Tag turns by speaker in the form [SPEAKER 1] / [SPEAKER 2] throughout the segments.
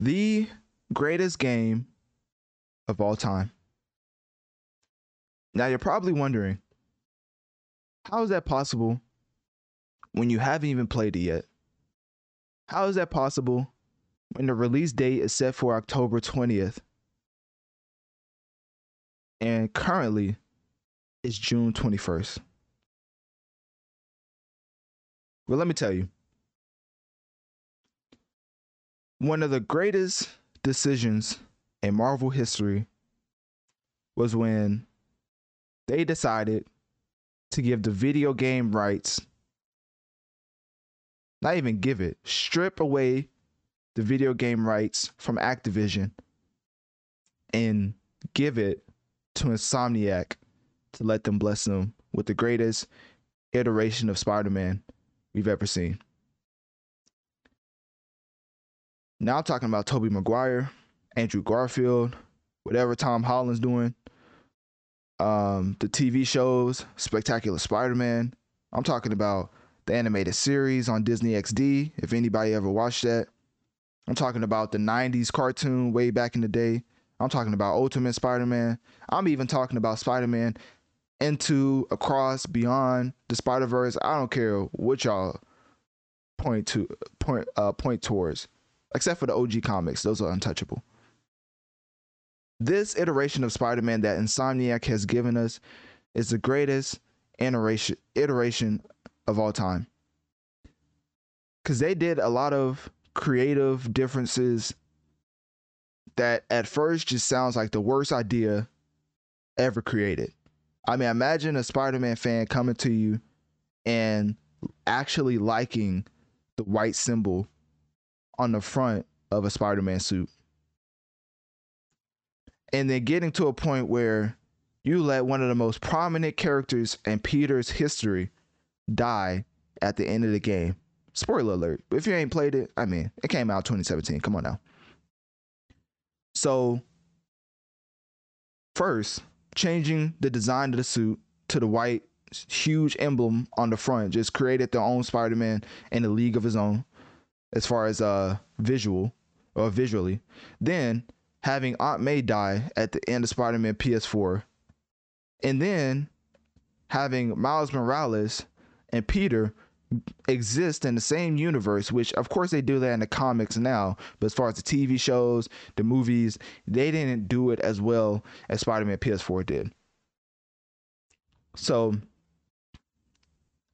[SPEAKER 1] The greatest game of all time. Now, you're probably wondering, how is that possible when you haven't even played it yet? How is that possible when the release date is set for October 20th? And currently, it's June 21st. Well, let me tell you one of the greatest decisions in Marvel history was when they decided to give the video game rights, not even give it, strip away the video game rights from Activision and give it to Insomniac to let them bless them with the greatest iteration of Spider Man we've ever seen. Now I'm talking about Tobey Maguire, Andrew Garfield, whatever Tom Holland's doing. Um, the TV shows, Spectacular Spider-Man. I'm talking about the animated series on Disney XD, if anybody ever watched that. I'm talking about the 90s cartoon way back in the day. I'm talking about Ultimate Spider-Man. I'm even talking about Spider-Man into, across, beyond the Spider-Verse. I don't care what y'all point to point uh point towards except for the OG comics. Those are untouchable. This iteration of Spider Man that Insomniac has given us is the greatest iteration, iteration of all time. Because they did a lot of creative differences that at first just sounds like the worst idea ever created. I mean, imagine a Spider Man fan coming to you and actually liking the white symbol on the front of a Spider-Man suit. And then getting to a point where you let one of the most prominent characters in Peter's history die at the end of the game. Spoiler alert. If you ain't played it, I mean, it came out 2017. Come on now. So, first, changing the design of the suit to the white huge emblem on the front just created their own Spider-Man in a league of his own as far as uh visual or visually. Then having Aunt May die at the end of Spider-Man PS4, and then having Miles Morales and Peter exist in the same universe, which of course they do that in the comics now, but as far as the TV shows, the movies, they didn't do it as well as Spider-Man PS4 did. So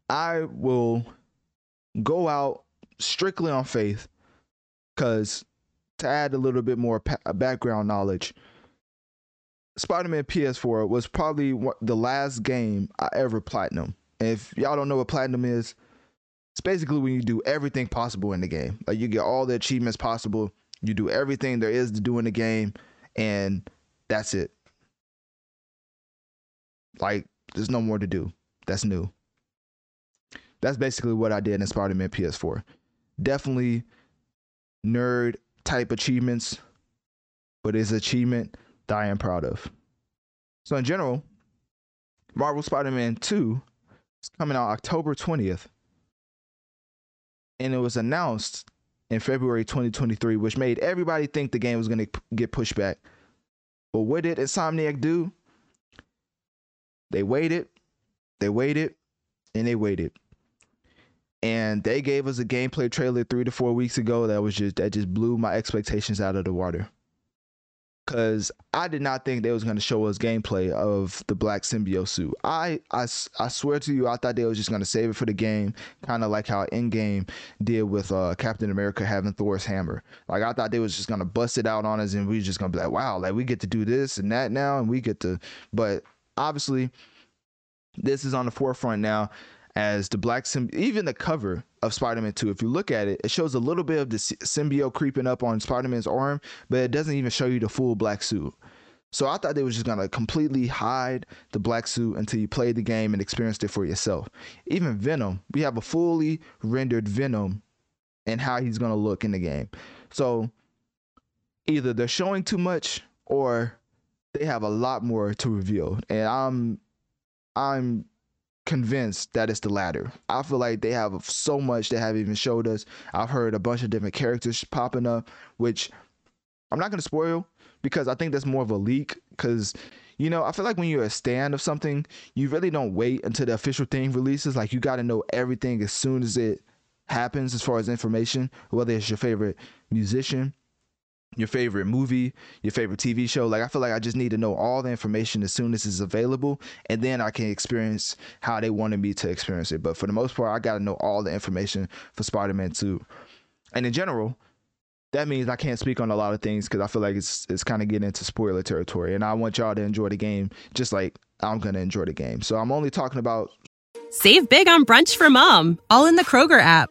[SPEAKER 1] I will go out strictly on faith because to add a little bit more pa- background knowledge spider-man ps4 was probably the last game i ever platinum. And if y'all don't know what platinum is it's basically when you do everything possible in the game. Like you get all the achievements possible. You do everything there is to do in the game and that's it. Like there's no more to do. That's new. That's basically what i did in spider-man ps4 definitely nerd type achievements, but it's achievement that I am proud of. So in general, Marvel Spider-Man 2 is coming out October 20th. And it was announced in February 2023, which made everybody think the game was going to get pushed back. But what did Insomniac do? They waited, they waited, and they waited and they gave us a gameplay trailer three to four weeks ago that was just that just blew my expectations out of the water. Because i did not think they was going to show us gameplay of the black symbiote suit. I, I i swear to you i thought they was just going to save it for the game kind of like how Endgame did with uh, captain america having thor's hammer. Like i thought they was just going to bust it out on us and we just going to be like wow like we get to do this and that now and we get to but obviously this is on the forefront now as the black symb- even the cover of Spider-Man 2 if you look at it it shows a little bit of the symbiote creeping up on Spider-Man's arm but it doesn't even show you the full black suit so I thought they was just gonna completely hide the black suit until you played the game and experienced it for yourself. Even Venom, we have a fully rendered Venom and how he's gonna look in the game. So either they're showing too much or they have a lot more to reveal. And I'm I'm convinced that it's the latter. I feel like they have so much they haven't even showed us. I've heard a bunch of different characters popping up, which I'm not gonna spoil because I think that's more of a leak. Because you know, I feel like when you're a stand of something, you really don't wait until the official thing releases. Like you got to know everything as soon as it happens, as far as information, whether it's your favorite musician, your favorite movie, your favorite TV show. Like I feel like I just need to know all the information as soon as it's available, and then I can experience how they wanted me to experience it. But for the most part, I got to know all the information for Spider-Man 2. And in general, that means I can't speak on a lot of things because I feel like it's it's kind of getting into spoiler territory, and I want y'all to enjoy the game just like I'm gonna enjoy the game. So I'm only talking about.
[SPEAKER 2] Save big on brunch for mom, all in the Kroger app.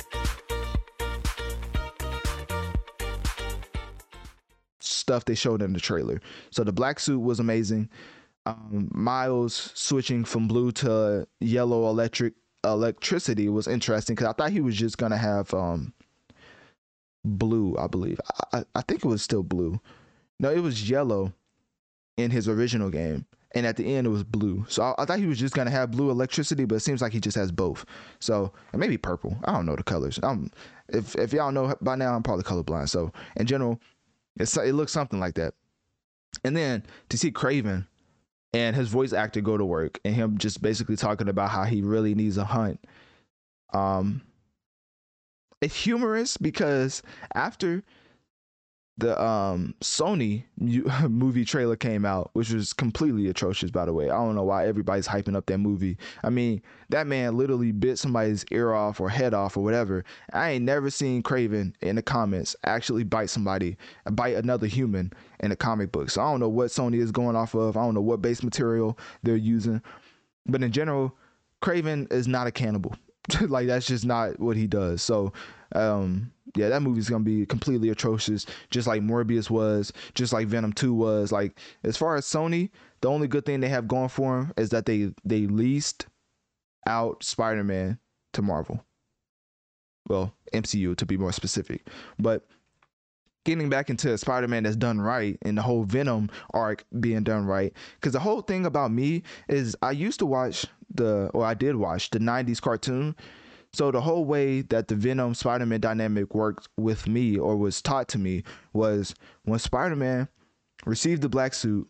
[SPEAKER 1] Stuff they showed in the trailer. So the black suit was amazing. Um, Miles switching from blue to yellow electric electricity was interesting because I thought he was just gonna have um, blue. I believe. I, I think it was still blue. No, it was yellow in his original game and at the end it was blue. So I, I, thought he was just gonna have blue electricity, but it seems like he just has both. So and maybe purple. I don't know the colors. Um, if if y'all know by now, I'm probably colorblind. So in general, it's it looks something like that. And then to see Kraven and his voice actor go to work and him just basically talking about how he really needs a hunt. Um, it's humorous because after the um Sony movie trailer came out, which was completely atrocious, by the way. I don't know why everybody's hyping up that movie. I mean, that man literally bit somebody's ear off or head off or whatever. I ain't never seen Kraven in the comments actually bite somebody, bite another human in a comic book. So I don't know what Sony is going off of. I don't know what base material they're using. But in general, Kraven is not a cannibal. like that's just not what he does. So um yeah, that movie's gonna be completely atrocious, just like Morbius was, just like Venom Two was. Like as far as Sony, the only good thing they have going for them is that they they leased out Spider Man to Marvel. Well, MCU to be more specific, but getting back into Spider Man that's done right and the whole Venom arc being done right. Because the whole thing about me is I used to watch the, or I did watch the 90s cartoon so the whole way that the Venom Spider-Man dynamic worked with me or was taught to me was when Spider-Man received the black suit,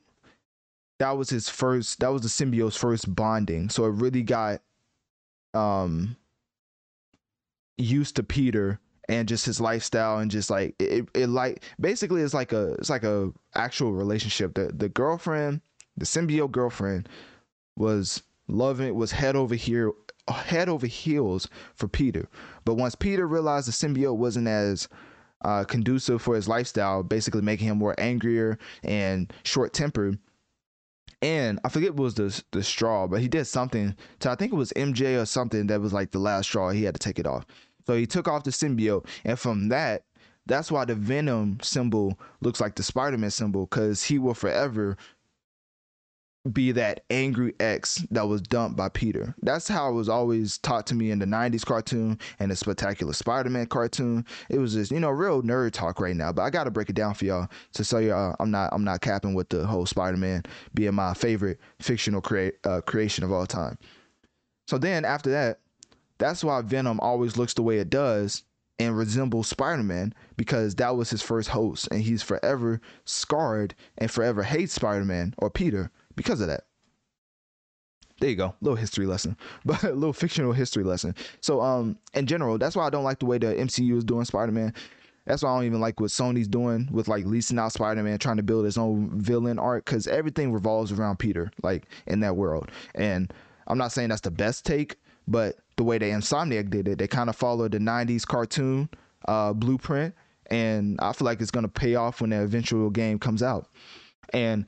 [SPEAKER 1] that was his first that was the symbiote's first bonding. So it really got um used to Peter and just his lifestyle and just like it, it like basically it's like a it's like a actual relationship. The the girlfriend, the symbiote girlfriend was loving was head over here head over heels for Peter. But once Peter realized the symbiote wasn't as uh, conducive for his lifestyle, basically making him more angrier and short tempered. And I forget what was the the straw, but he did something to I think it was MJ or something that was like the last straw. He had to take it off. So he took off the symbiote, and from that, that's why the Venom symbol looks like the Spider-Man symbol, because he will forever be that angry ex that was dumped by Peter. That's how it was always taught to me in the 90s cartoon and the Spectacular Spider-Man cartoon. It was just, you know, real nerd talk right now, but I got to break it down for y'all to show y'all I'm not I'm not capping with the whole Spider-Man being my favorite fictional crea- uh, creation of all time. So then after that, that's why Venom always looks the way it does and resembles Spider-Man because that was his first host and he's forever scarred and forever hates Spider-Man or Peter because of that. There you go, little history lesson, but a little fictional history lesson. So, um, in general, that's why I don't like the way the MCU is doing Spider-Man. That's why I don't even like what Sony's doing with like leasing out Spider Man, trying to build his own villain arc, because everything revolves around Peter, like in that world. And I'm not saying that's the best take, but the way they Insomniac did it, they kind of followed the 90s cartoon uh, blueprint. And I feel like it's going to pay off when the eventual game comes out. And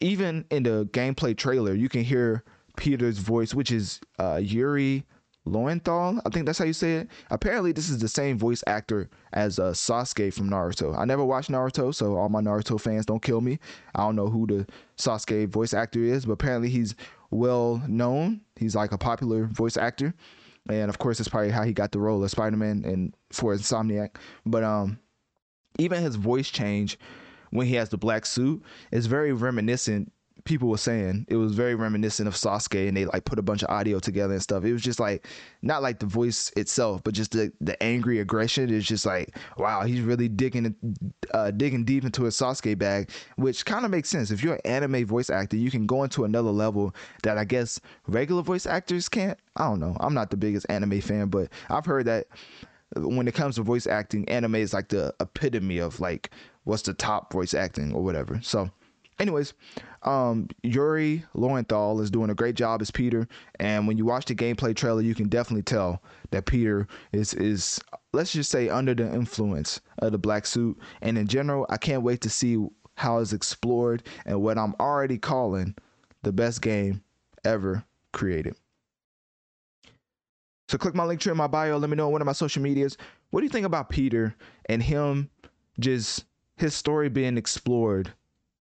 [SPEAKER 1] even in the gameplay trailer, you can hear Peter's voice, which is uh, Yuri Lowenthal. I think that's how you say it. Apparently, this is the same voice actor as uh, Sasuke from Naruto. I never watched Naruto, so all my Naruto fans don't kill me. I don't know who the Sasuke voice actor is, but apparently he's well known. He's like a popular voice actor, and of course, that's probably how he got the role of Spider-Man and for Insomniac. But um, even his voice change when he has the black suit is very reminiscent people were saying it was very reminiscent of Sasuke, and they like put a bunch of audio together and stuff. It was just like not like the voice itself, but just the the angry aggression. Is just like wow, he's really digging uh, digging deep into his Sasuke bag, which kind of makes sense. If you're an anime voice actor, you can go into another level that I guess regular voice actors can't. I don't know. I'm not the biggest anime fan, but I've heard that when it comes to voice acting, anime is like the epitome of like what's the top voice acting or whatever. So anyways, um, Yuri Lowenthal is doing a great job as Peter, and when you watch the gameplay trailer, you can definitely tell that Peter is is let's just say under the influence of the black suit. And in general, I can't wait to see how it's explored and what I'm already calling the best game ever created. So click my link tree in my bio. Let me know on one of my social medias. What do you think about Peter and him just his story being explored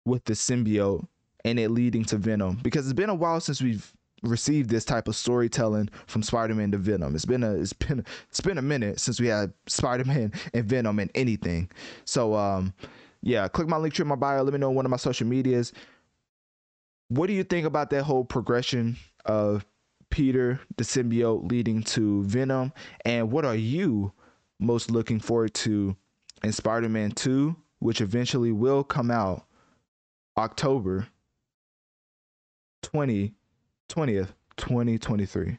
[SPEAKER 1] with the symbiote and it leading to Venom because it's been a while since we've received this type of storytelling from Spider-Man to Venom. It's been a it's been it's been a minute since we had Spider-Man and Venom and anything. So um yeah, click my link tree in my bio. Let me know on one of my social medias. What do you think about that whole progression of Peter the symbiote leading to Venom and what are you most looking forward to in Spider-Man 2 which eventually will come out October 20, 20th, 2023.